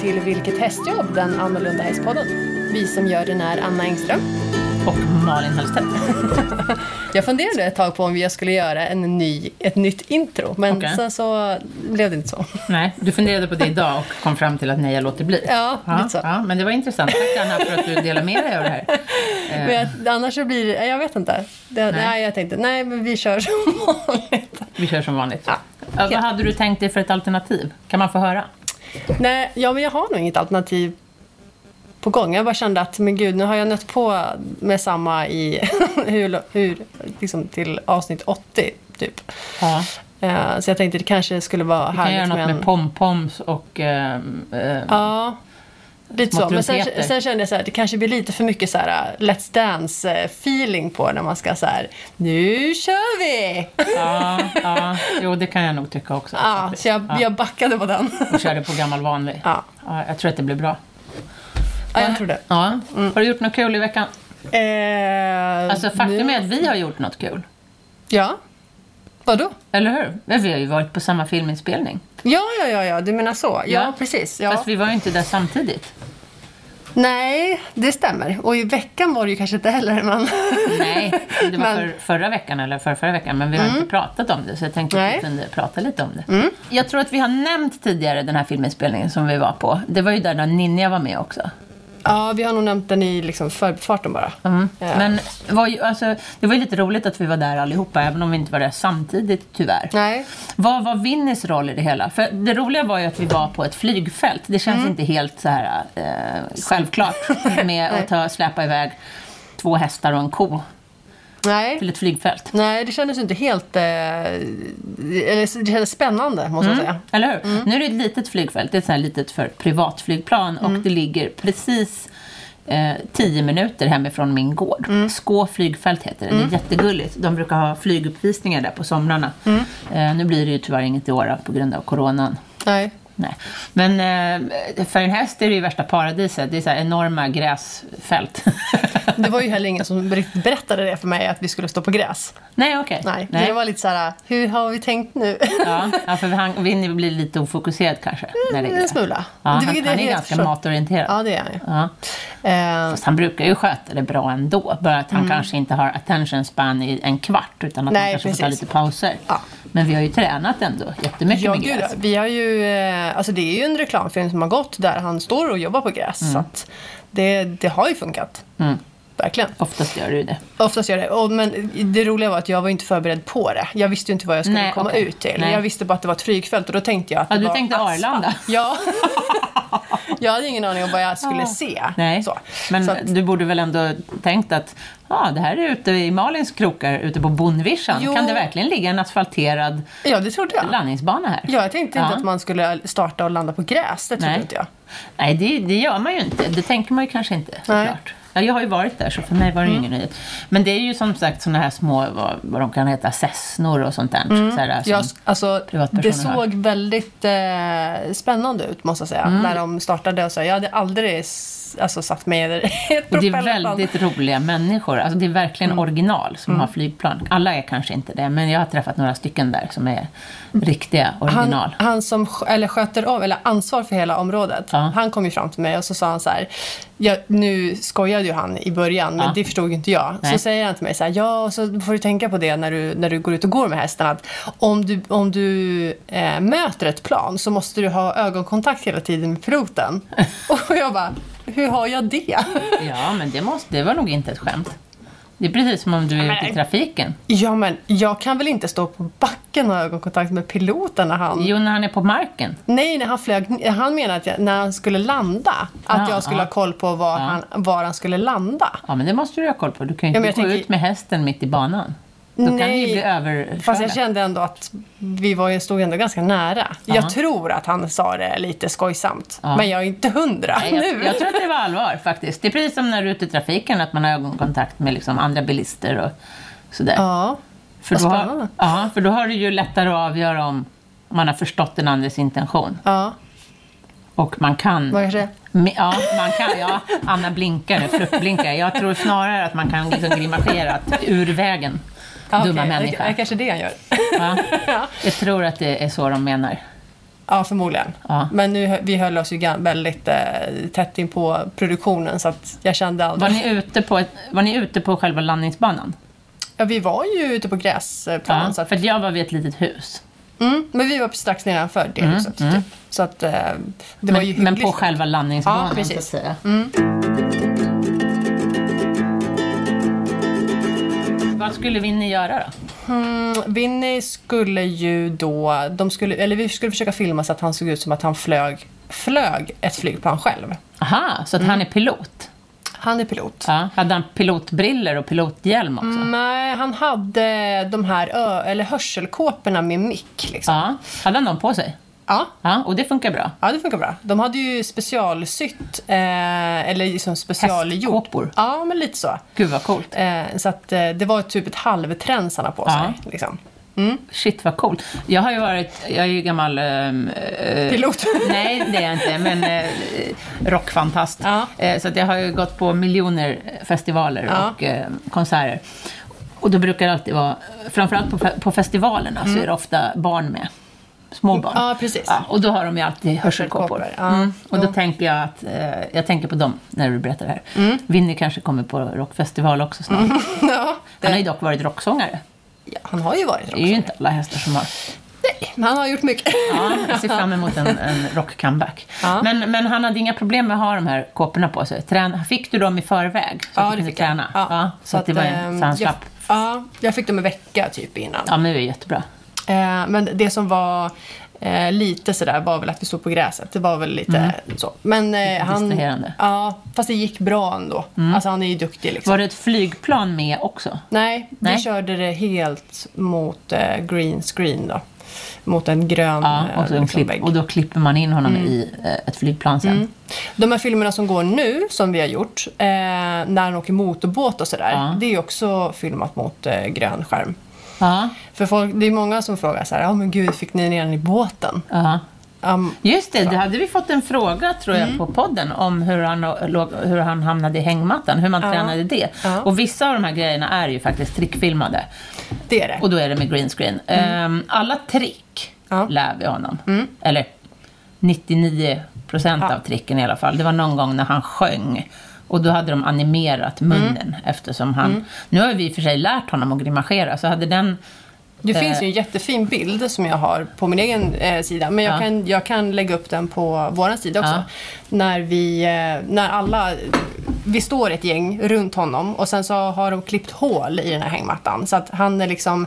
till Vilket hästjobb? Den annorlunda hästpodden. Vi som gör den är Anna Engström. Och Malin Hellstedt. Jag funderade ett tag på om jag skulle göra en ny, ett nytt intro, men Okej. sen så blev det inte så. Nej, du funderade på det idag och kom fram till att nej, jag låter bli. Ja, lite så. ja, men det var intressant. Tack Anna för att du delar med dig av det här. Men jag, annars så blir det, jag vet inte. Det, nej. Nej. jag tänkte, nej men vi kör som vanligt. Vi kör som vanligt. Ja. Ja, vad hade du tänkt dig för ett alternativ? Kan man få höra? Nej, ja men jag har nog inget alternativ på gång. Jag bara kände att, men gud, nu har jag nött på med samma i, hur, hur, liksom till avsnitt 80, typ. Ja. Eh, så jag tänkte det kanske skulle vara Vi kan göra härligt något med en... med pompoms och... Eh, eh, Ja, lite så. Men sen, sen kände jag så här, det kanske blir lite för mycket så här Let's Dance-feeling på när man ska så här, nu kör vi! ja, ja, jo det kan jag nog tycka också. Ja, så jag, jag backade på den. Och körde på gammal vanlig. Ja, Ja, jag tror att det blir bra. ja jag tror det. Ja. Har du gjort något kul i veckan? Eh, Alltså faktum nu- är att vi har gjort något kul. Ja. Vadå? Eller hur? Vi har ju varit på samma filminspelning. Ja, ja, ja, ja, du menar så. Ja, Ja. precis. Ja. Fast vi var ju inte där samtidigt. Nej, det stämmer. Och i veckan var det ju kanske inte heller, men... Nej, det var Men- för, förra veckan eller för förra veckan, men vi har inte pratat om det, så jag tänkte att Nej. vi kunde prata lite om det. Jag tror att vi har nämnt tidigare den här filminspelningen som vi var på. Det var ju där, där Ninja var med också. Ja, vi har nog nämnt den i liksom förbifarten bara. Mm. Ja. Men det var, alltså, det var ju lite roligt att vi var där allihopa, även om vi inte var där samtidigt tyvärr. Nej. Vad var Vinnys roll i det hela? För det roliga var ju att vi var på ett flygfält. Det känns Mm. inte helt så här eh, självklart med att ta, släpa iväg två hästar och en ko Nej. till ett flygfält. Nej, det kändes inte helt... Eh, det kändes spännande, måste jag säga. Eller hur? Mm. Nu är det ett litet flygfält, det är ett litet för privatflygplan Mm. och det ligger precis eh, 10 minuter hemifrån min gård. Mm. Skå flygfält heter det, det är jättegulligt. De brukar ha flyguppvisningar där på somrarna. Mm. Eh, nu blir det ju tyvärr inget i år på grund av coronan. Nej. Nej. Men eh, för en häst är det ju värsta paradiset. Det är så enorma gräsfält. Det var ju heller ingen som berättade det för mig, att vi skulle stå på gräs. Nej, okej. Nej, det var lite så här, hur har vi tänkt nu? Ja, ja, för han, Winnie blir lite ofokuserad kanske. När det är en gräs. smula. Ja, han, han är ganska förstått. matorienterad. Ja, det är han ju. Ja. Eh, Fast han brukar ju sköta det bra ändå. Bara att han Mm. kanske inte har attention span i en kvart. Utan att Nej, man kanske får ta precis. lite pauser. Ja. Men vi har ju tränat ändå jättemycket ja, med gud, gräs. ja. vi har ju, eh, alltså det är ju en reklamfilm som har gått där han står och jobbar på gräs. Så att det, det har ju funkat. Mm. Verkligen. Oftast gör ju det. Oftast gör det. Och, men det roliga var att jag var inte förberedd på det. Jag visste ju inte vad jag skulle Nej, komma okej. ut till. Nej. Jag visste bara att det var ett flygfält och då tänkte jag att Ja, det du var tänkte asfalt. Arlanda. Ja. jag hade ingen aning om vad jag skulle se. Nej, Så. men Så att, du borde väl ändå tänkt att ah, det här är ute i Malins krokar, ute på Bondvischan. Jo. Kan det verkligen ligga en asfalterad ja, det trodde jag. landningsbana här? Ja, jag tänkte inte Ja. att man skulle starta och landa på gräs. Det trodde Nej. inte jag. Nej, det, det gör man ju inte. Det tänker man ju kanske inte Nej. såklart. Ja, jag har ju varit där, så för mig var det ju ingen nyhet. Men det är ju som sagt sådana här små, vad, vad de kan heta, Cessnor och sånt där. Så här, Jag, alltså, det har. såg väldigt eh, spännande ut, måste jag säga. Mm. När de startade och så. Jag hade aldrig alltså, satt mig i ett och det är väldigt roliga människor. Alltså det är verkligen Mm. original som har flygplan. Alla är kanske inte det, men jag har träffat några stycken där som är riktiga Han, original. han som sk- eller sköter om, eller ansvar för hela området, Ja. han kom ju fram till mig och så sa han så här, ja, nu skojade ju han i början, men Ja. det förstod ju inte jag. Nej. Så säger han till mig så här, ja, och så får du tänka på det när du, när du går ut och går med hästen, att om du, om du eh, möter ett plan så måste du ha ögonkontakt hela tiden med piloten. och jag bara, hur har jag det? Ja, men det, måste, det var nog inte ett skämt. Det är precis som om du är ute i trafiken. ja, men jag kan väl inte stå på backen och ha ögonkontakt med piloten när han... Jo, när han är på marken. Nej, när han flög, han menade att jag, när han skulle landa, att Ja, jag skulle ja. ha koll på var, Ja. han, var han skulle landa. Ja, men det måste du ha koll på. Du kan ju inte gå tänker- ut med hästen mitt i banan. Då kan Nej, ni ju bli överkörda. Fast jag kände ändå att vi var, ju- stod ändå ganska nära. Jag tror att han sa det lite skojsamt, Ja. men jag är inte hundra Nej, nu. jag, jag tror att det var allvar faktiskt. Det är precis som när du är ute i trafiken, att man har ögonkontakt med liksom andra bilister och sådär. Ja, för, vad spännande. ja, för då har du ju lättare att avgöra om man har förstått den andres intention. ja. Och man kan... Vad kanske? Ja, man kan, ja, Anna blinkar nu, fluttblinkar. Jag tror snarare att man kan liksom grimasera ur vägen. Ja, Dumma människa. Det är kanske det han gör. Ja, ja. jag tror att det är så de menar. Ja, förmodligen. Ja. Men nu, vi höll oss ju väldigt eh, tätt in på produktionen så att jag kände Var aldrig... ni ute på, ett, var ni ute på själva landningsbanan? Ja, vi var ju ute på gräsplan. Ja, så att, för jag var vid ett litet hus. mm, men vi var strax nedanför det huset. Typ. Så att eh, det var ju Men, men på själva landningsbanan Ja, precis. så att säga. Vad skulle Winnie göra då? Mm, Vinny skulle ju då... De skulle, eller vi skulle försöka filma så att han såg ut som att han flög, flög ett flygplan själv. Aha, så att han är pilot? Han är pilot. Ja. Hade han pilotbriller och pilothjälm också? Nej, han hade de här ö- eller hörselkåporna med mick. Liksom. Ja. Hade han dem på sig? Ja. Ja, och det funkar bra. Ja, det funkar bra. De hade ju specialsytt, eh, eller liksom specialgjort. Hästkåpor. Ja, men lite så. Gud vad coolt. Eh, så att eh, det var typ ett halvträns han på Ja. sig. Liksom. Shit vad coolt. Jag har ju varit, jag är ju gammal... ehm, eh, Pilot. Nej, det är jag inte, men eh, rockfantast. Ja. Eh, så jag har ju gått på miljoner festivaler Ja. och eh, konserter. Och då brukar det alltid vara, framförallt på, på festivalerna så är det ofta barn med. Små barn. Mm. Ja, precis. Ja, och då har de ju alltid hörselkåpor. Ja. Mm. Och då Jo. tänker jag att, eh, jag tänker på dem när du berättar det här. Mm. Vinny kanske kommer på rockfestival också snart. ja, Han har ju dock varit rocksångare. ja, han har ju varit Det är ju inte alla hästar som har. Nej, men han har gjort mycket. Ja, jag ser fram emot en, en rock-comeback. Ja. Men, men han hade inga problem med att ha de här kåporna på sig. Trän, fick du dem i förväg? Så att du kunde träna? Ja, så, att det var, ehm, så han jag, slapp. ja, jag fick dem en vecka typ innan. Ja, men det är jättebra. Eh, men det som var eh, lite sådär var väl att vi stod på gräset. Det var väl lite så. Men eh, han... Mm. Ja, fast det gick bra ändå. Alltså han är ju duktig liksom. Var det ett flygplan med också? Nej, Nej. vi körde det helt mot eh, green screen då. Mot en grön Ja, eh, och, så liksom, klipp, och då klipper man in honom i eh, ett flygplan sen. De här filmerna som går nu, som vi har gjort, när han åker motorbåt och sådär, Ja. det är ju också filmat mot grön skärm. Ja, För folk, det är många som frågar så här, ja men gud, fick ni ner den i båten? ja. Um, Just det, det hade vi fått en fråga tror jag Mm. på podden om hur han, låg, hur han hamnade i hängmattan, hur man Ja. tränade det. Ja. Och vissa av de här grejerna är ju faktiskt trickfilmade. det är det. Och då är det med green screen. Ehm, alla trick Ja. lär vi honom. Eller 99 procent av tricken i alla fall. Det var någon gång när han sjöng. Och då hade de animerat munnen eftersom han... Nu har vi i och för sig lärt honom att grimasera, så hade den... Det Eh. finns ju en jättefin bild som jag har på min egen eh, sida. Men jag, Ja. kan, jag kan lägga upp den på vår sida också. Ja. När vi, eh, när alla, vi står ett gäng runt honom och sen så har de klippt hål i den här hängmattan. Så att han är liksom,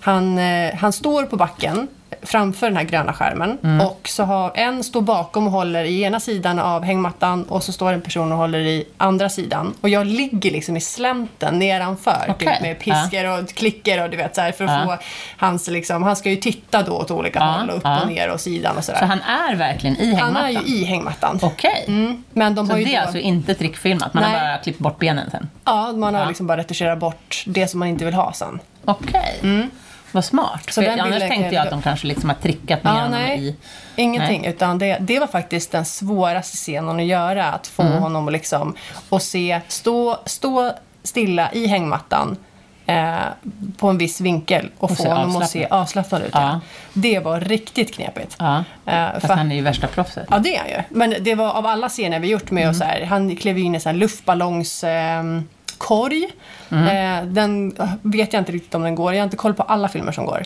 han, eh, han står på backen framför den här gröna skärmen. Mm. Och så har en står bakom och håller i ena sidan av hängmattan och så står en person och håller i andra sidan. Och jag ligger liksom i slänten nedanför. Okej. Typ med piskor och klickor och du vet så här, för att Ja. få hans liksom, han ska ju titta då åt olika Ja, håll, upp ja. och ner och sidan och sådär. Så han är verkligen i han är hängmattan? ju i hängmattan. Okej. Mm, men de Så har ju det är då, alltså inte trickfilmat? Man har Nej. bara klippt bort benen sen? Ja, man har liksom bara retuscherat bort det som man inte vill ha sen. Okej. Vad smart. Så För den annars tänkte jag jag att de kanske liksom har trickat ner Ja, honom nej. i... Ingenting, utan det, det var faktiskt den svåraste scenen att göra. Att få Mm. honom att liksom, och se, stå, stå stilla i hängmattan eh, på en viss vinkel och, Och få honom att se avslappnad. avslappnad ut. Ja. Ja. Det var riktigt knepigt. Ja. Eh, Fast för- han är ju värsta proffset. Ja, det är han ju. Men det var av alla scener vi gjort med Mm. och så här, han klev in i en luftballongskorg. Eh, korg. Mm. Eh, den eh, vet jag inte riktigt om den går. Jag har inte koll på alla filmer som går.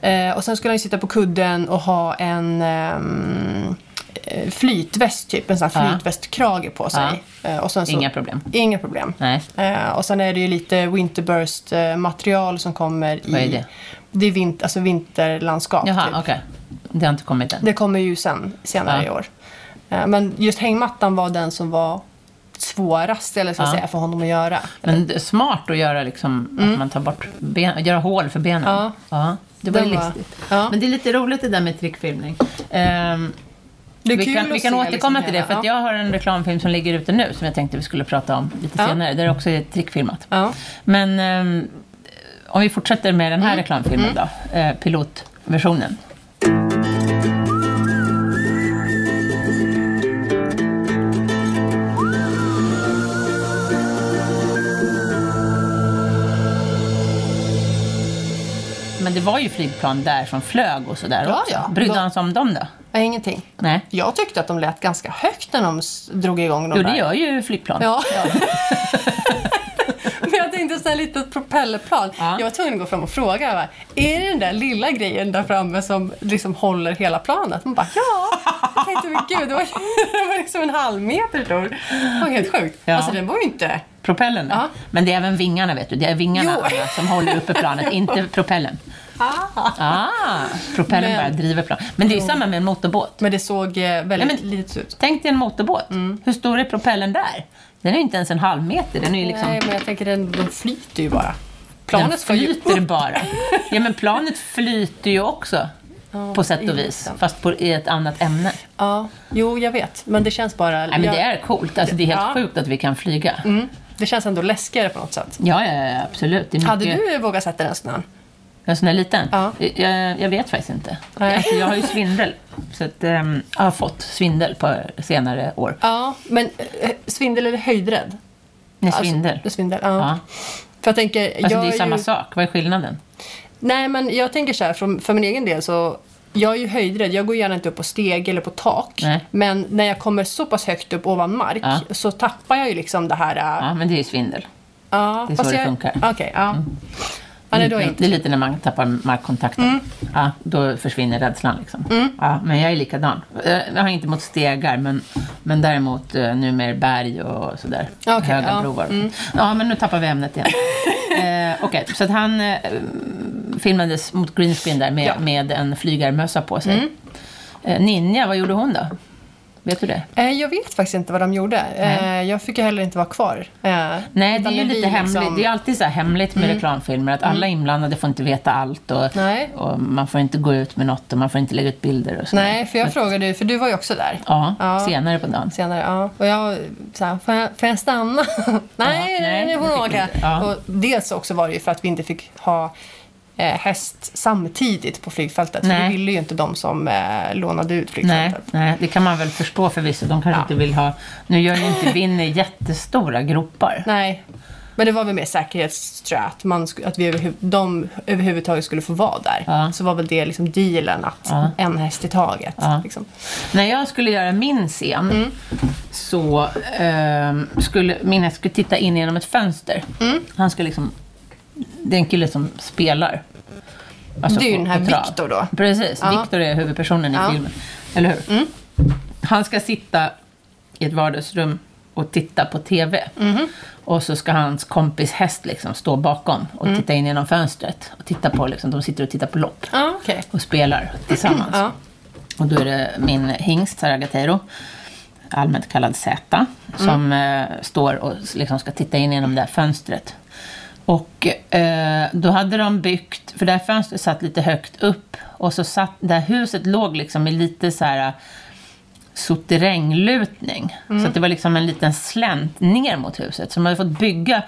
Eh, och sen skulle han ju sitta på kudden och ha en ehm, eh, flytväst, typ. En sån här Ja. flytvästkrage på sig. Eh, och sen så, Inga problem. Inga problem. Nej. Och sen är det ju lite Winterburst-material som kommer i... Vad är det? Det är vint, alltså vinterlandskap. Jaha, typ. okej. Det har inte kommit än. Det kommer ju sen, senare Ja. i år. Men just hängmattan var den som var svårast eller så att Ja. säga, för honom att göra. Men det är smart att göra liksom, att man tar bort ben, göra hål för benen. Ja. det var ju listigt. ja. Men det är lite roligt det där med trickfilmning. Det är vi kul kan, vi kan återkomma liksom till det, för ja. jag har en reklamfilm som ligger ute nu som jag tänkte vi skulle prata om lite Ja. senare, där det också är trickfilmat. Ja. Men ehm, om vi fortsätter med den här Mm. reklamfilmen då, eh, pilotversionen. Det var ju flygplan där som flög och sådär Ja, också. ja. Brydde han sig om dem då? Ja, ingenting. Nej. Jag tyckte att de lät ganska högt när de drog igång de Jo, där. det gör ju flygplan. Ja. Men jag tänkte sådär litet propellerplan. Ja. Jag var tvungen att gå fram och fråga. Bara, är det den där lilla grejen där framme som liksom håller hela planet? Man bara, ja! Jag tänkte, men gud, det var, det var liksom en halv meter stor. Det var helt sjukt. Ja. Alltså den var ju inte... Propellen. Ja. Men det är även vingarna, vet du. Det är vingarna Jo. Som håller uppe planet, inte propellen. Ah, propellen Men- bara driver plan. Men det är ju samma med en motorbåt. Men det såg eh, väldigt Nej, men- litet ut. Tänk dig en motorbåt. Mm. Hur stor är propellen där? Den är ju inte ens en halv meter. Den är ju liksom... Nej, men jag tänker den, de flyter ju bara. den Planet ju flyter upp. bara. Ja, men planet flyter ju också. På sätt och vis. Fast på, i ett annat ämne. Ja, jo, jag vet. Men det känns bara... Nej, men det är coolt. Alltså, det är helt Ja. sjukt att vi kan flyga. mm, det känns ändå läskigare på något sätt. Ja, ja, ja, absolut. Är Hade mycket- du vågat sätta dig en sån här? En sån där liten? Ja. Jag, jag vet faktiskt inte. Alltså, jag har ju svindel. Så att, ehm, jag har fått svindel på senare år. Ja, men eh, svindel eller höjdrädd? Nej, svindel. Alltså, svindel, ja. ja. För jag tänker... Alltså, jag det är ju- samma sak. Vad är skillnaden? Nej, men jag tänker så här, för, för min egen del så... Jag är ju höjdrädd. Jag går gärna inte upp på steg eller på tak. Nej. Men när jag kommer så pass högt upp ovan mark Ja. så tappar jag ju liksom det här... Ja, Ja, men det är svindel. ja, det är så det funkar. Mm. Okej, ja. Ja. nej, då är det inte... är lite när man tappar markkontakten. Mm. Ja, då försvinner rädslan. Liksom. Ja, men jag är likadan. Eh, Jag har inte mot stegar, men, men däremot eh, nu mer berg och sådär. Okej, Höga ja. Mm. broar. Ja, men nu tappar vi ämnet igen. eh, Okej, så att han eh, filmades mot greenscreen där med, Ja. Mm. med en flygarmössa på sig. Eh, Ninja, vad gjorde hon då? Vet du det? Eh, Jag vet faktiskt inte vad de gjorde. Eh. Jag fick ju heller inte vara kvar. Eh, Nej, det är ju lite hemligt. liksom- Det är alltid så här hemligt med reklamfilmer. Att alla inblandade får inte veta allt. Och, och man får inte gå ut med något och man får inte lägga ut bilder och så. Nej, för jag frågade ju, för du var ju också där. Ja, Ja. senare på dagen. senare. Ja. Och jag så här, får jag, får jag stanna? nej, nej, nu får fick åka. Ja. Och dels också var det ju för att vi inte fick ha häst samtidigt på flygfältet. För Nej. det ville ju inte de som eh, lånade ut Nej, flygfältet. nej, det kan man väl förstå förvisso. De kanske Ja. inte vill ha... Nu gör ju inte Winnie jättestora gropar. Nej. Men det var väl mer säkerhets, att, man, att vi överhuv, de överhuvudtaget skulle få vara där. Ja. Så var väl det liksom dealen, att Ja. en häst i taget. Ja. Liksom. När jag skulle göra min scen Mm. så ehm, skulle min häst skulle titta in genom ett fönster. Mm. Han ska liksom... Det är en kille som spelar. Alltså Det är ju den här. Victor då. Precis, Ja. Victor är huvudpersonen i Ja. filmen. Eller hur? Han ska sitta i ett vardagsrum och titta på TV. Mhm. Och så ska hans kompis häst liksom stå bakom och Mm. titta in genom fönstret. Och titta på, liksom, de sitter och tittar på lopp Ja, okej. och spelar tillsammans. Ja. Och då är det min hingst, Saragateiro, allmänt kallad Z, som eh, står och liksom ska titta in genom det här fönstret. Och eh, då hade de byggt, för det här fönstret satt lite högt upp och så satt, det här huset låg liksom i lite så här suterränglutning. Så att det var liksom en liten slänt ner mot huset. Så de hade fått bygga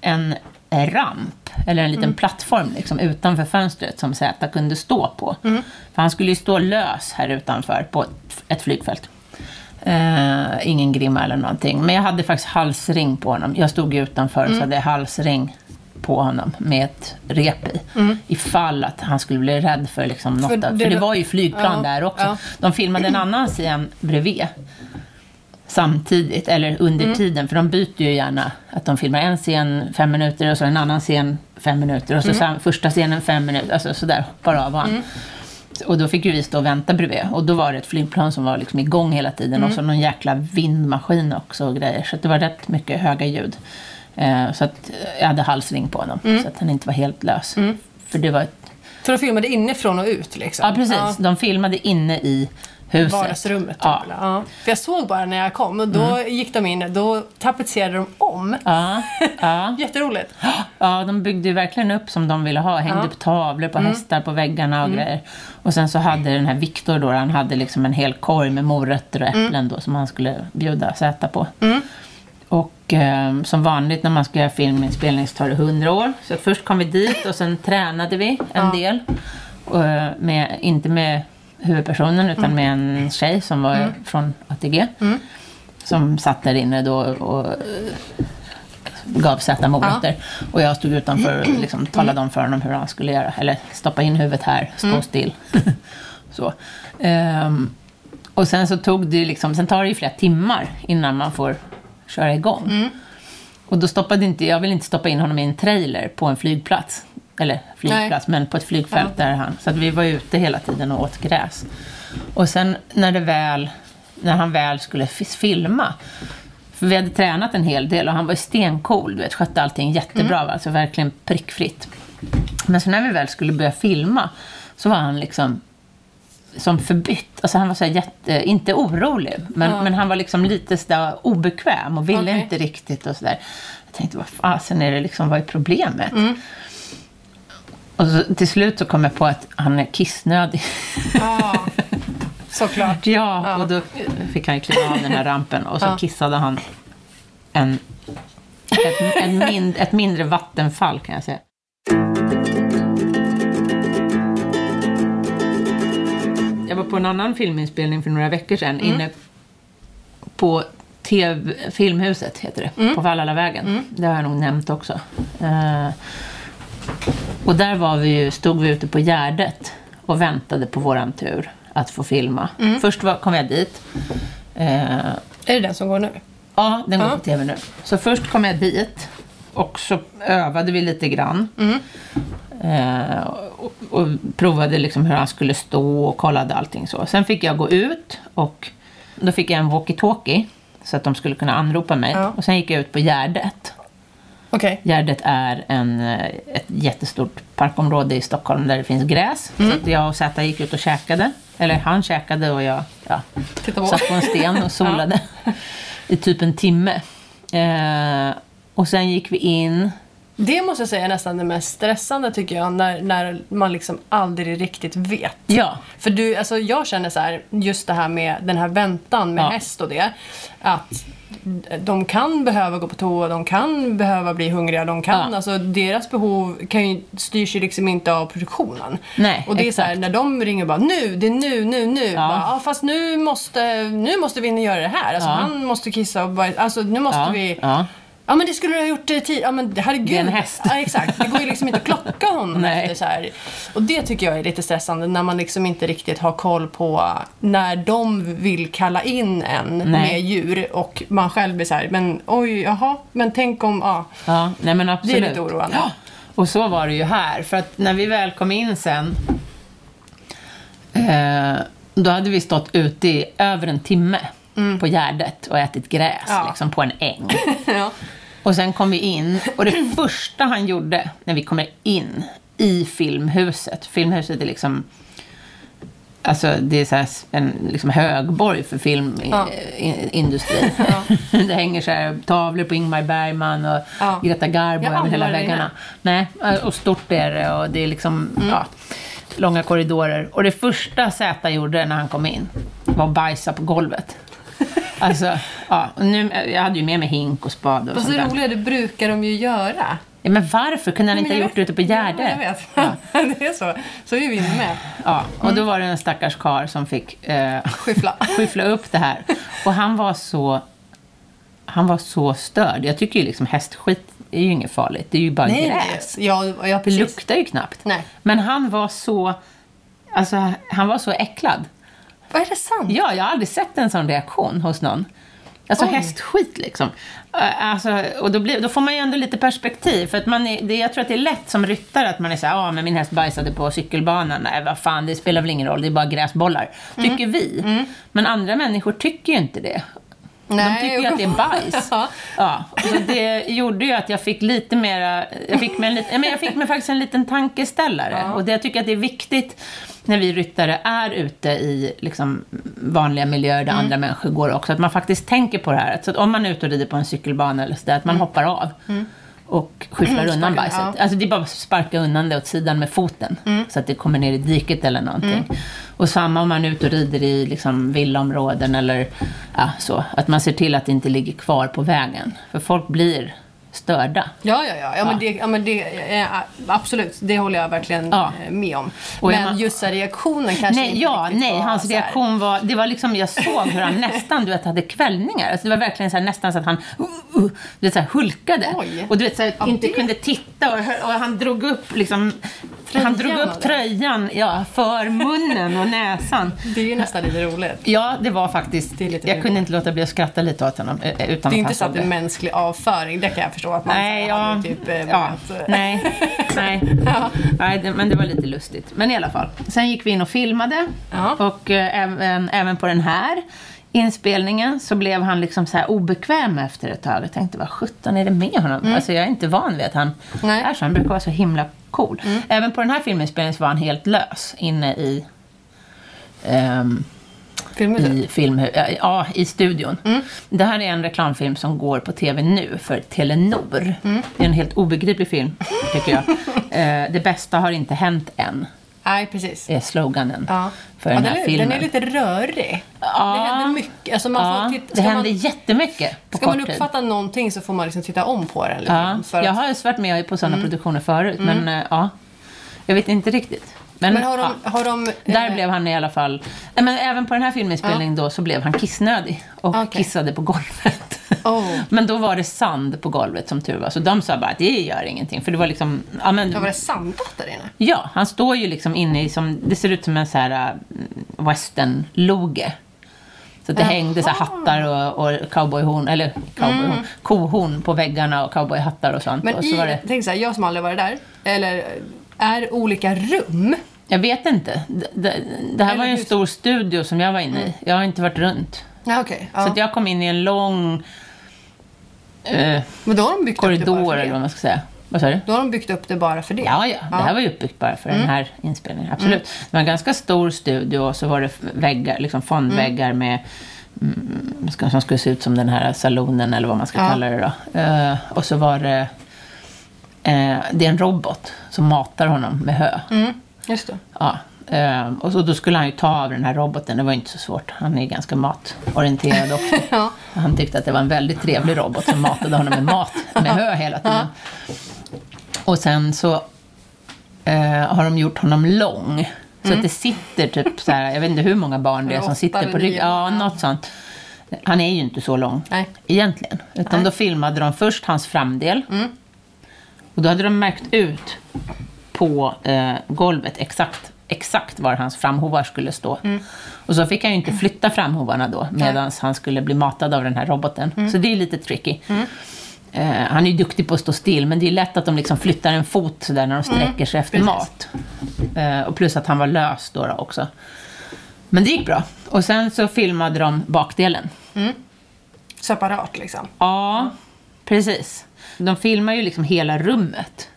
en ramp, eller en liten plattform liksom, utanför fönstret som Z kunde stå på. För han skulle ju stå lös här utanför på ett, flygfält. Eh, ingen grimma eller någonting. Men jag hade faktiskt halsring på honom. Jag stod ju utanför så hade jag halsring på honom med ett rep i. Ifall att han skulle bli rädd för liksom något. För För det- det, var ju flygplan Ja, där också. ja. De filmade en annan scen bredvid. Samtidigt, eller under Mm. tiden. För de byter ju gärna. Att de filmar en scen fem minuter och så en annan scen fem minuter. Och så Mm. första scenen fem minuter. Alltså sådär, hoppar av och an. Och då fick ju vi stå och vänta bredvid. Och då var det ett flygplan som var liksom igång hela tiden. Mm. Och så någon jäkla vindmaskin också och grejer. Så det var rätt mycket höga ljud. Eh, så att jag hade halsring på honom. Mm. Så att han inte var helt lös. För det var ett... För de filmade inifrån och ut liksom? Ja, precis. De filmade inne i huset. Vardagsrummet. Typ, Ja. Ja. För jag såg bara när jag kom och då gick de in, då tapetserade de om. Ja, ja. Jätteroligt. Ja, de byggde ju verkligen upp som de ville ha. Hängde Ja. upp tavlor på hästar på väggarna och grejer. Och sen så hade den här Viktor då, han hade liksom en hel korg med morötter och äpplen då som han skulle bjuda Zäta på. Och eh, som vanligt när man ska göra filminspelning så tar det hundra år. Så först kom vi dit och sen tränade vi en Ja. del. Och, eh, med, inte med huvudpersonen utan med en tjej som var från ATG. Som satt där inne då och eh, gav Zäta morötter. Och jag stod utanför och liksom talade om för honom hur han skulle göra. Eller stoppa in huvudet här, stå still. så. Ehm, Och sen så tog det liksom, sen tar det ju flera timmar innan man får köra igång. Mm. Och då stoppade inte, jag vill inte stoppa in honom i en trailer på en flygplats. Eller flygplats, men på ett flygfält Ja. där han... Så att vi var ute hela tiden och åt gräs. Och sen när det väl, när han väl skulle filma, för vi hade tränat en hel del och han var stencool, du vet, skötte allting jättebra, Mm. alltså verkligen prickfritt. Men så när vi väl skulle börja filma så var han liksom som förbytt. Alltså han var så jätte, inte orolig, men, Ja. men han var liksom lite så där obekväm och ville Okej. inte riktigt och sådär. Jag tänkte, vad fasen är det liksom, vad är problemet? Mm. Och så, till slut så kom jag på att han är kissnödig. Ja, såklart. ja, Ja. och då fick han kliva av den här rampen och så Ja. kissade han en, ett, ett, mind, ett mindre vattenfall kan jag säga. Jag var på en annan filminspelning för några veckor sedan inne på TV, Filmhuset, heter det, på Vallalavägen. Det har jag nog nämnt också. Eh, och där var vi ju, stod vi ute på Gärdet och väntade på våran tur att få filma. Först var, kom jag dit. Eh, Är det den som går nu? Ja, den går Ja. på tv nu. Så först kom jag dit och så övade vi lite grann. Eh, och, och provade liksom hur han skulle stå och kollade allting så. Sen fick jag gå ut och då fick jag en walkie-talkie så att de skulle kunna anropa mig. Ja. Och sen gick jag ut på Gärdet. Okej. Gärdet är en, eh, ett jättestort parkområde i Stockholm där det finns gräs. Så att jag och Zäta gick ut och käkade. Eller han käkade och jag ja, på. satt på en sten och solade i typ en timme. Eh, och sen gick vi in. Det måste jag säga är nästan det mest stressande tycker jag, när, när man liksom aldrig riktigt vet. Ja, För du, alltså jag känner så här, just det här med den här väntan med Ja. häst och det. Att de kan behöva gå på toa, de kan behöva bli hungriga, de kan, Ja. alltså deras behov kan ju, styrs ju liksom inte av produktionen. Nej, och det är så här, när de ringer och bara nu, det är nu, nu, nu. Ja. Bara, ja, fast nu måste, nu måste vi göra det här. Alltså Ja. han måste kissa och bara, alltså nu måste vi ja. Men det skulle du ha gjort tidigare. Ja men herregud. Det är en häst. Ja exakt. Det går ju liksom inte att klocka honom efter så här. Och det tycker jag är lite stressande när man liksom inte riktigt har koll på när de vill kalla in en Nej. med djur och man själv blir så här, men oj, jaha, men tänk om, ja. ja nej men Det absolut. är lite oroande. Ja. Och så var det ju här. För att när vi väl kom in sen. Eh, då hade vi stått ute i över en timme på Gärdet och ätit gräs Mm. Ja. liksom, på en äng. ja. Och sen kom vi in och det första han gjorde när vi kommer in i Filmhuset. Filmhuset är liksom Alltså det är så en liksom högborg för Ja. filmindustrin. det hänger så här tavlor på Ingmar Bergman och Ja. Greta Garbo över hela väggarna. Nej, och stort är det och det är liksom Mm. ja, långa korridorer. Och det första Z gjorde när han kom in var att bajsa på golvet. Alltså, ja, och nu, jag hade ju med mig hink och spade och det där. roliga, det brukar de ju göra. Ja, men varför kunde han inte ha gjort det ute på Gärdet? Ja, jag vet. det är så. Så är vi med. Ja, och då var det en stackars karl som fick eh, Skyffla. skyffla upp det här. Och han var så... Han var så störd. Jag tycker ju liksom hästskit är ju inget farligt. Det är ju bara Nej, gräs. nej. Ja, ja, Det luktar ju knappt. Nej. Men han var så... Alltså, han var så äcklad. Vad är det sant? Ja, jag har aldrig sett en sån reaktion hos någon. Alltså Oj. hästskit liksom. Eh, Alltså, och då, blir, då får man ju ändå lite perspektiv. För att man är, det, jag tror att det är lätt som ryttare att man är så här, ja men min häst bajsade på cykelbanan. Nej, vad fan, det spelar väl ingen roll, det är bara gräsbollar. Mm. Tycker vi. Men andra människor tycker ju inte det. De tycker ju att det är bajs. Ja. Ja, så det gjorde ju att jag fick lite mera, jag fick mig, en lit, men jag fick mig faktiskt en liten tankeställare. Ja. Och det, jag tycker att det är viktigt när vi ryttare är ute i liksom, vanliga miljöer där Mm. andra människor går också, att man faktiskt tänker på det här. Så att om man är ute och rider på en cykelbana eller så där, att man hoppar av. Och skyfflar undan Mm. Sparkar, bajset. ja. Mm. Alltså det är bara att sparka undan det åt sidan med foten. Så att det kommer ner i diket eller någonting. Och samma om man är ute och rider i liksom villaområden eller ja, så. Att man ser till att det inte ligger kvar på vägen. För folk blir störda. Ja, ja, ja. ja, men det, ja men det, absolut, det håller jag verkligen Ja. eh, med om. Men man- just reaktionen kanske Nej, inte ja, riktigt nej, var hans reaktion var, det var liksom, jag såg hur han nästan, du vet, hade kvällningar. Alltså det var verkligen så här, nästan så att han, uh, uh, du vet, så här, hulkade. Oj. Och du vet, så här, inte kunde titta och, och han drog upp liksom tröjan Han drog upp tröjan ja, för munnen och näsan. Det är ju nästan lite roligt. Ja, det var faktiskt... Det jag roligt. kunde inte låta bli att skratta lite åt honom. eh, Utan Det är inte så att det är mänsklig avföring, det kan jag förstå att man Nej, ja, typ eh, ja, eh, nej, nej. nej det, men det var lite lustigt. Men i alla fall. Sen gick vi in och filmade. Ja. Och eh, även, även på den här inspelningen så blev han liksom så här obekväm efter ett tag. Jag tänkte, vad sjutton är det med honom? Alltså jag är inte van vid att han Nej. är så. Han brukar vara så himla cool. Även på den här filminspelningen så var han helt lös inne i ehm, Filmhuset. i, film, ja, i studion. Det här är en reklamfilm som går på tv nu för Telenor. Det är en helt obegriplig film, tycker jag. eh, det bästa har inte hänt än, Nej, precis. är sloganen Ja. för ja, den den, här är, filmen. den är lite rörig. Ja. Det händer mycket. Alltså man ja, får titta, det händer man, jättemycket på ska kort man tid. uppfatta någonting så får man liksom titta om på den lite Ja, jag har ju varit med på sådana produktioner förut, men eh, ja, jag vet inte riktigt. Men, Men har de... ja. Har de Där eh, blev han i alla fall... Men även på den här filminspelningen då så blev han kissnödig och Okej. kissade på golvet. Oh. Men då var det sand på golvet som tur var, så de sa bara att det gör ingenting. För det var liksom... Ja, men, Ja, var det sandat där inne? ja han står ju liksom inne i som... Det ser ut som en så här äh, western-loge. Så det Jaha. hängde så här hattar och, och cowboyhorn, eller cowboyhorn, kohorn på väggarna och cowboyhattar och sånt. Men och i, så var det, tänk så här, jag som aldrig varit där, eller är olika rum? Jag vet inte. Det, det, det här Eller var ju en hur- stor studio som jag var inne i. Jag har inte varit runt. Ja, okej. Ja. Så att jag kom in i en lång eh, Men då har de byggt upp det korridor eller vad man ska säga. Vad sa du? Då har de byggt upp det bara för det. Ja, ja. Det här var ju uppbyggt bara för den här inspelningen. Absolut. Det var en ganska stor studio och så var det väggar, liksom fondväggar med mm, som skulle se ut som den här salonen eller vad man ska Ja. kalla det då. Eh, och så var det eh, det är en robot som matar honom med hö. Mm, just det. Ja. eh, och så då skulle han ju ta av den här roboten. Det var inte så svårt. Han är ganska matorienterad också. Ja. Han tyckte att det var en väldigt trevlig robot som matade honom med mat, med hö hela tiden. Och sen så eh, har de gjort honom lång. Så att det sitter typ så här, jag vet inte hur många barn det är som sitter på ryggen. Ja, något sånt. Han är ju inte så lång Nej. egentligen. Utan Nej. då filmade de först hans framdel. Och då hade de märkt ut på eh, golvet exakt, exakt var hans framhovar skulle stå. Och så fick han ju inte flytta framhovarna då medan han skulle bli matad av den här roboten. Så det är lite tricky. Eh, han är ju duktig på att stå still, men det är lätt att de liksom flyttar en fot sådär när de sträcker sig efter Precis. mat. Eh, och plus att han var lös då, då också. Men det gick bra. Och sen så filmade de bakdelen. Separat liksom. Ja, precis. De filmar ju liksom hela rummet.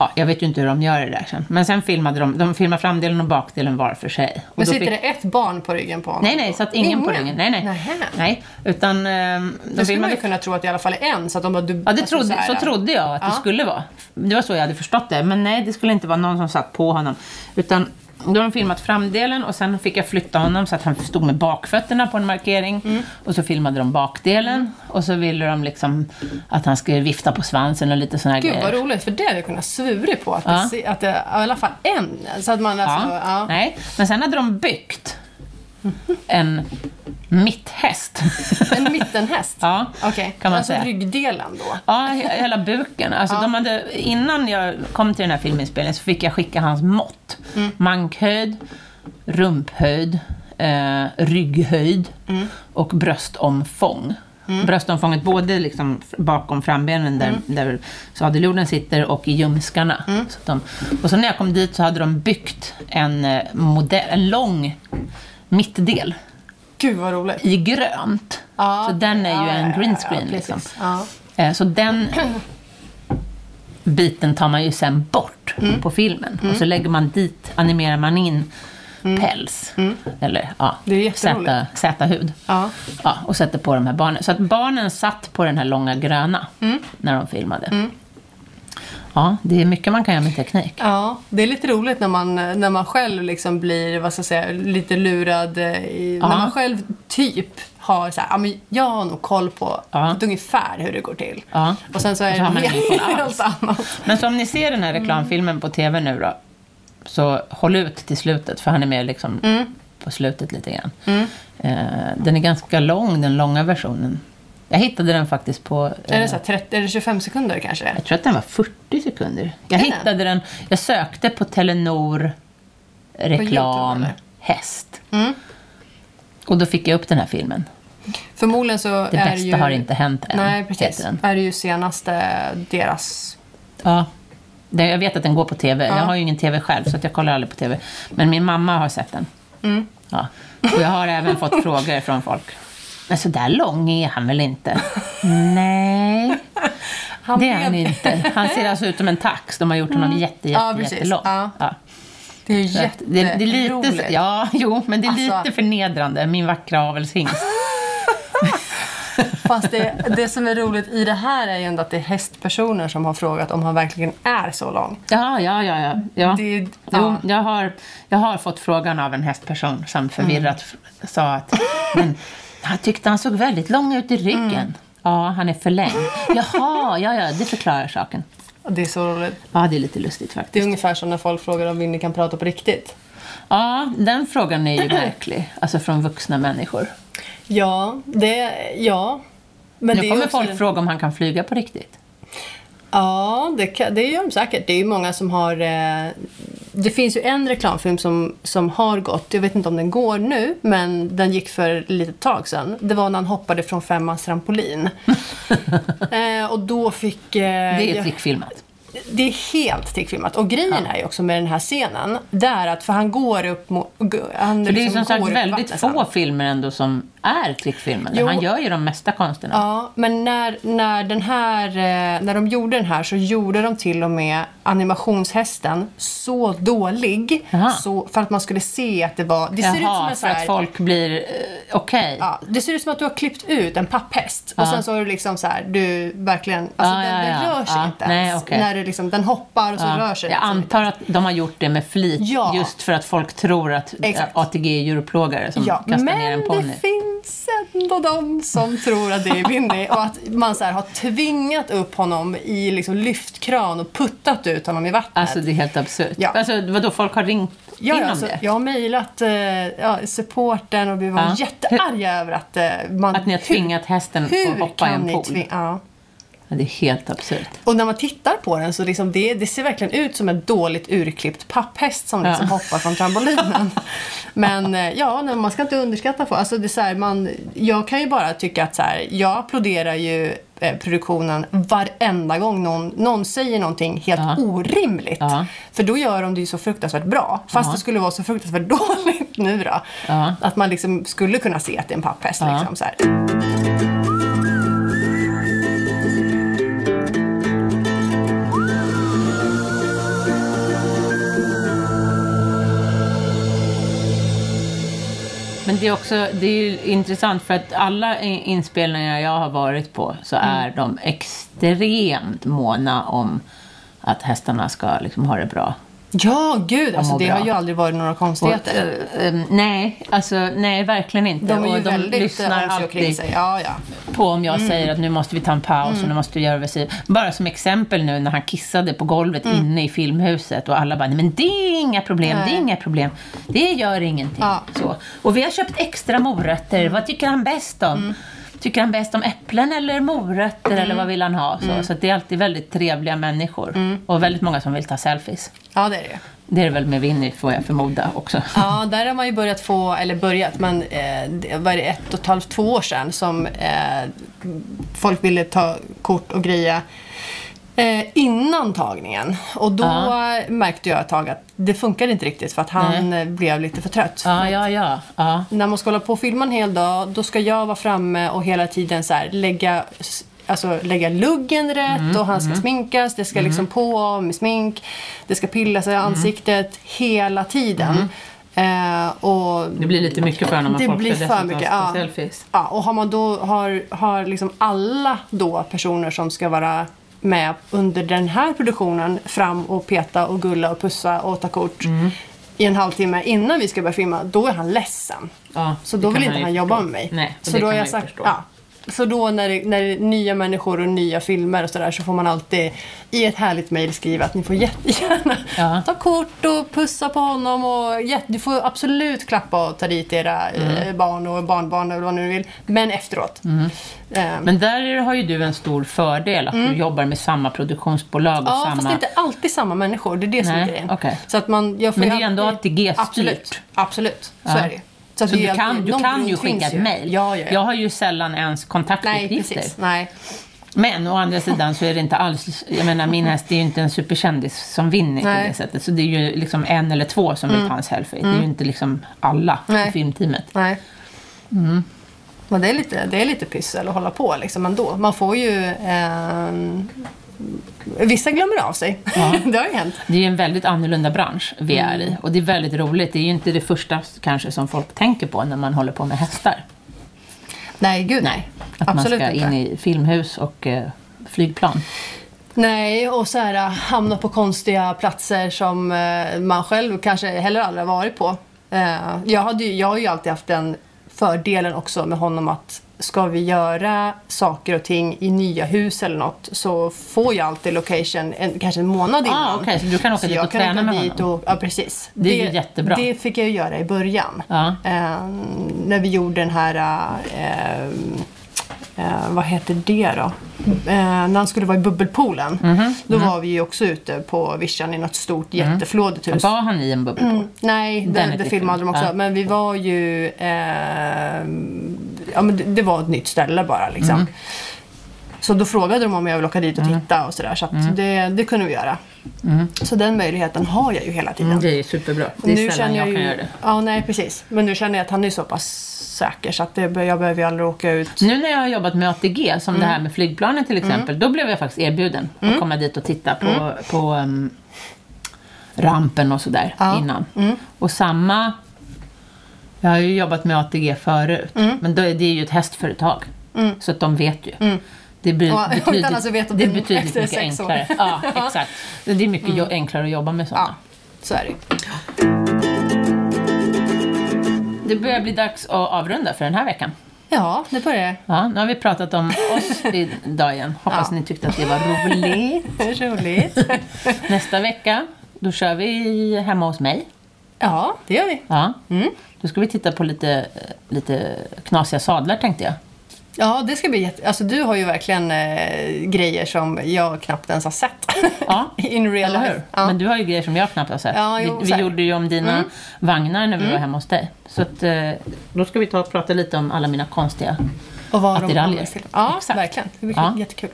Ja, jag vet ju inte hur de gör det där sen. Men sen filmade de, de filmar framdelen och bakdelen var för sig. Och Men sitter fick- det ett barn på ryggen på honom? Nej, nej, satt ingen, på ryggen. Nej, nej. Nähä. nej utan ehm, de Då skulle man filmade... ju kunna tro att det i alla fall är en, så att de bara... Du, Ja, det alltså trodde, här- så trodde jag att det Ja. skulle vara. Det var så jag hade förstått det. Men nej, det skulle inte vara någon som satt på honom. Utan då har de filmat framdelen och sen fick jag flytta honom så att han stod med bakfötterna på en markering. Mm. Och så filmade de bakdelen. Och så ville de liksom att han skulle vifta på svansen och lite såna här Gud vad grejer. roligt, för det hade jag kunnat svurit på. Att, Ja. det, att det i alla fall en. Så att man alltså... Ja. Ja. Nej, men sen hade de byggt en mitthäst. En mittenhäst? ja, Okej, kan man alltså säga. ryggdelen då? Ja, he- hela buken. Alltså, de hade, innan jag kom till den här filminspelningen så fick jag skicka hans mått. Mankhöjd, rumphöjd, eh, rygghöjd och bröstomfång. Bröstomfånget både liksom bakom frambenen där, där sadelgjorden sitter och i ljumskarna. Så att de, och så när jag kom dit så hade de byggt en, eh, modell, en lång mittdel Gud vad roligt. i grönt. Ja, så den är ju ja, en ja, green ja, screen. ja, liksom. Ja. Eh, Så den biten tar man ju sen bort Mm. på filmen. Och så lägger man dit, animerar man in päls. Eller ja, Mm. Det är jätteroligt. zäta- zäta-hud. Ja. Ja, och sätter på de här barnen. Så att barnen satt på den här långa gröna Mm. när de filmade. Ja, det är mycket man kan göra med teknik. Ja, det är lite roligt när man, när man själv liksom blir, vad ska jag säga, lite lurad. eh, I, Ja. När man själv typ har så här, ja, men jag har nog koll på Ja. ungefär hur det går till. Ja. Och sen så är så det helt annat. Men så om ni ser den här Mm. reklamfilmen på TV nu då, så håll ut till slutet, för han är med liksom Mm. på slutet lite grann. Eh, den är ganska lång, den långa versionen. Jag hittade den faktiskt på... Är det, eh, så här 30, är det 25 sekunder kanske? Jag tror att den var 40 sekunder. Jag Är hittade den, jag sökte på Telenor reklam YouTube, häst. Mm. Och då fick jag upp den här filmen. Förmodligen så Det är bästa ju... har inte hänt än. Nej, precis. Är det ju senaste deras... Ja. Det- Jag vet att den går på TV. Ja. Jag har ju ingen TV själv, så jag kollar aldrig på TV. Men min mamma har sett den. Mm. Ja. Och jag har även fått frågor från folk. Men så där lång är han väl inte? Nej, Han det är han inte. Han ser alltså ut som en tax. De har gjort honom jätte, jätte, Mm. Ja, precis. jättelång. Ja. Ja. Det är Så att det, det är lite, ja, jo, men det är Alltså- lite förnedrande. Min vackra avelshingst. Fast det, det som är roligt i det här är ju ändå att det är hästpersoner som har frågat om han verkligen är så lång. Ja, ja, ja. ja. ja. Det är- Jo, ja. jag, har, jag har fått frågan av en hästperson som förvirrat f- sa att men, han tyckte han såg väldigt lång ut i ryggen. Mm. Ja, han är förlängd. Jaha, ja, ja, det förklarar saken. Det är så roligt. Ja, det är lite lustigt Det är faktiskt. ungefär som när folk frågar om Winnie kan prata på riktigt. Ja, den frågan är ju verklig. Alltså från vuxna människor. Ja, det... Ja. Men Nu det är kommer folk fråga om han kan flyga på riktigt. Ja, det, kan, det gör de säkert. Det är ju många som har... Eh, det finns ju en reklamfilm som, som har gått. Jag vet inte om den går nu, men den gick för ett litet tag sedan. Det var när han hoppade från femmans trampolin. eh, och då fick... Eh, Det är trickfilmat. det är helt trickfilmat. Och grejen är ju också med den här scenen, det är att för han går upp mot... Han För det är ju liksom som sagt väldigt få filmer ändå som är trickfilmade. Jo. Han gör ju de mesta konsterna. Ja, men när, när, den här, eh, när de gjorde den här så gjorde de till och med animationshästen så dålig Jaha. så, för att man skulle se att det var... Det ser ut som Jaha, en så för här, att folk blir eh, okej. Ja, det ser ut som att du har klippt ut en papphäst och Ja. sen så har du liksom så här, du verkligen, alltså Ja, den, ja, den rör sig inte nej, ens. okej. När du liksom, den hoppar och så rör sig Jag antar att de har gjort det med flit just för att folk tror att Exakt. ATG är djurplågare som kastar men ner en ponny. Finns ändå de som tror att det är Winnie och att man så här har tvingat upp honom i liksom lyftkran och puttat ut honom i vattnet. Alltså det är helt absurt. Ja. Alltså vadå, folk har ringt Ja, in ja, om alltså, det? jag har mejlat eh, ja, supporten och vi var Ja. jättearga över att eh, man... Att ni har tvingat hästen hur, att hur hoppa i en pool? tvinga... Ja. Ja, det är helt absurt. Och när man tittar på den så liksom det, det ser verkligen ut som en dåligt urklippt papphäst som liksom Ja. hoppar från trampolinen. Men eh, ja, nej, man ska inte underskatta på. Alltså det är så här, man, jag kan ju bara tycka att så här, jag applåderar ju eh, produktionen varenda gång någon, någon säger någonting helt Ja. orimligt. Ja. För då gör de det ju så fruktansvärt bra. Fast Ja. det skulle vara så fruktansvärt dåligt nu då. Att man liksom skulle kunna se att det är en papphäst. Liksom, så här. Det är också det är intressant för att alla inspelningar jag har varit på så Mm. är de extremt måna om att hästarna ska liksom ha det bra. Ja, gud. Alltså, det bra. har ju aldrig varit några Och, konstigheter. eh, eh, nej, alltså nej, verkligen inte. De är ju och de väldigt lyssnar lyssnar alltid sig. Ja, ja. på om jag Mm. säger att nu måste vi ta en paus och nu måste vi göra vad vi Bara som exempel nu när han kissade på golvet inne i filmhuset och alla bara, nej men det är inga problem, det är Mm. Nej. inga problem. Det gör ingenting. Ja. Så. Och vi har köpt extra morötter, vad tycker han bäst om? Mm. Tycker han bäst om äpplen eller morötter eller vad vill han ha? Så, Mm. så det är alltid väldigt trevliga människor. Och väldigt många som vill ta selfies. ja, det är det. Det är det väl med Winnie får jag förmoda också. Ja, där har man ju börjat få, eller börjat, men eh, var det ett och ett halvt, två år sedan som eh, folk ville ta kort och greja eh, innan tagningen. Och då Ja. märkte jag ett tag att det funkade inte riktigt för att han eh, blev lite för trött. Ja, ja, ja. ja. När man ska hålla på och filma en hel dag, då ska jag vara framme och hela tiden så här, lägga, alltså, lägga luggen rätt Mm, och han ska sminkas, det ska liksom på av med smink, det ska pillas i ansiktet hela tiden. Eh, och Mm. Det blir lite mycket för honom om Det folk blir för mycket, ja. selfies. Ja, och har man då har, har liksom alla då personer som ska vara med under den här produktionen fram och peta och gulla och pussa och ta kort Mm. i en halvtimme innan vi ska börja filma, då är han ledsen. Ja, Så då vill inte han jobba med mig. Nej, så då har jag sagt, ja, Så då när det, när det är nya människor och nya filmer och sådär så får man alltid i ett härligt mejl skriva att ni får jättegärna Ja. ta kort och pussa på honom och jätte, du får absolut klappa och ta dit era eh, barn och barnbarn eller vad ni vill. Men efteråt. Eh, Men där har ju du en stor fördel, att du jobbar med samma produktionsbolag och Mm. Ja, samma... fast det är inte alltid samma människor. Det är det som är Nej, grejen. okej. Så att man, jag får Men det är ändå ATG-styrt. Absolut, absolut. Så Ja. är det Så är du kan, du kan ju skicka ett mejl. Ja, ja, ja. Jag har ju sällan ens kontaktuppgifter. Nej. Men å andra sidan så är det inte alls, jag menar min häst är ju inte en superkändis som vinner på Nej. Mm. det sättet. Så det är ju liksom en eller två som vill ta hans helfate. Det är ju inte liksom alla i Nej. filmteamet. Nej. Men det är, lite, det är lite pyssel att hålla på liksom ändå. Man får ju... Eh, vissa glömmer av sig. det har ju hänt. Det är ju en väldigt annorlunda bransch vi är Mm. i. Och det är väldigt roligt. Det är ju inte det första kanske som folk tänker på när man håller på med hästar. Nej, gud Nej, att Absolut man ska inte. in i filmhus och eh, flygplan. Nej, och så här, hamna på konstiga platser som eh, man själv kanske heller aldrig har varit på. Eh, jag, hade ju, jag har ju alltid haft den fördelen också med honom att ska vi göra saker och ting i nya hus eller något så får jag alltid location en, kanske en månad innan. Ah, okej, så du kan åka Så dit och träna med dit honom? Och, ja, precis. Det är ju jättebra. Det fick jag göra i början. Ja. Eh, när vi gjorde den här... Eh, eh, vad heter det då? Eh, när han skulle vara i bubbelpoolen. Mhm, Då var vi ju också ute på vischan i något stort jätteflådigt hus. Var han i en bubbelpool? Mm, nej, det, det filmade de också. Ja. Men vi var ju... Eh, ja, men det, det var ett nytt ställe bara liksom. Mm. Så då frågade de om jag ville åka dit och titta och sådär. Så att Mm. det, det kunde vi göra. Så den möjligheten har jag ju hela tiden. Mm, det är superbra. Det är nu sällan känner jag, jag kan ju, göra det. Ja, nej precis. Men nu känner jag att han är så pass säker så att det, jag behöver ju aldrig åka ut. Nu när jag har jobbat med ATG, som Mm. det här med flygplanen till exempel, då blev jag faktiskt erbjuden att komma dit och titta på, Mm. på um, rampen och sådär Ja. innan. Mm. Och samma... Jag har ju jobbat med ATG förut, Mm. men då är det ju ett hästföretag. Så att de vet ju. Det blir betydligt, alltså vet att det är är betydligt mycket. Mm. enklare. Ja, exakt. Det är mycket enklare att jobba med sådana. Ja, så är det. Det börjar bli dags att avrunda för den här veckan. Ja, det börjar Ja, nu har vi pratat om oss idag igen. Hoppas Ja. ni tyckte att det var roligt. Roligt. Nästa vecka, då kör vi hemma hos mig. Ja, det gör vi. Ja. Mm. Då ska vi titta på lite, lite knasiga sadlar tänkte jag. Ja, det ska bli jätte... Alltså du har ju verkligen eh, grejer som jag knappt ens har sett. Ja, In real eller life. hur? Ja. Men du har ju grejer som jag knappt har sett. Ja, jo, vi vi gjorde ju om dina Mm. vagnar när vi var hemma hos dig. Så att, eh, då ska vi ta och prata lite om alla mina konstiga... Och vad de Attiraljer. till. Ja, Exakt. verkligen. Det blir Ja. jättekul.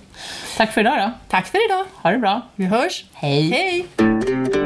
Tack för idag då. Tack för idag. Ha det bra. Vi hörs. Hej. Hej!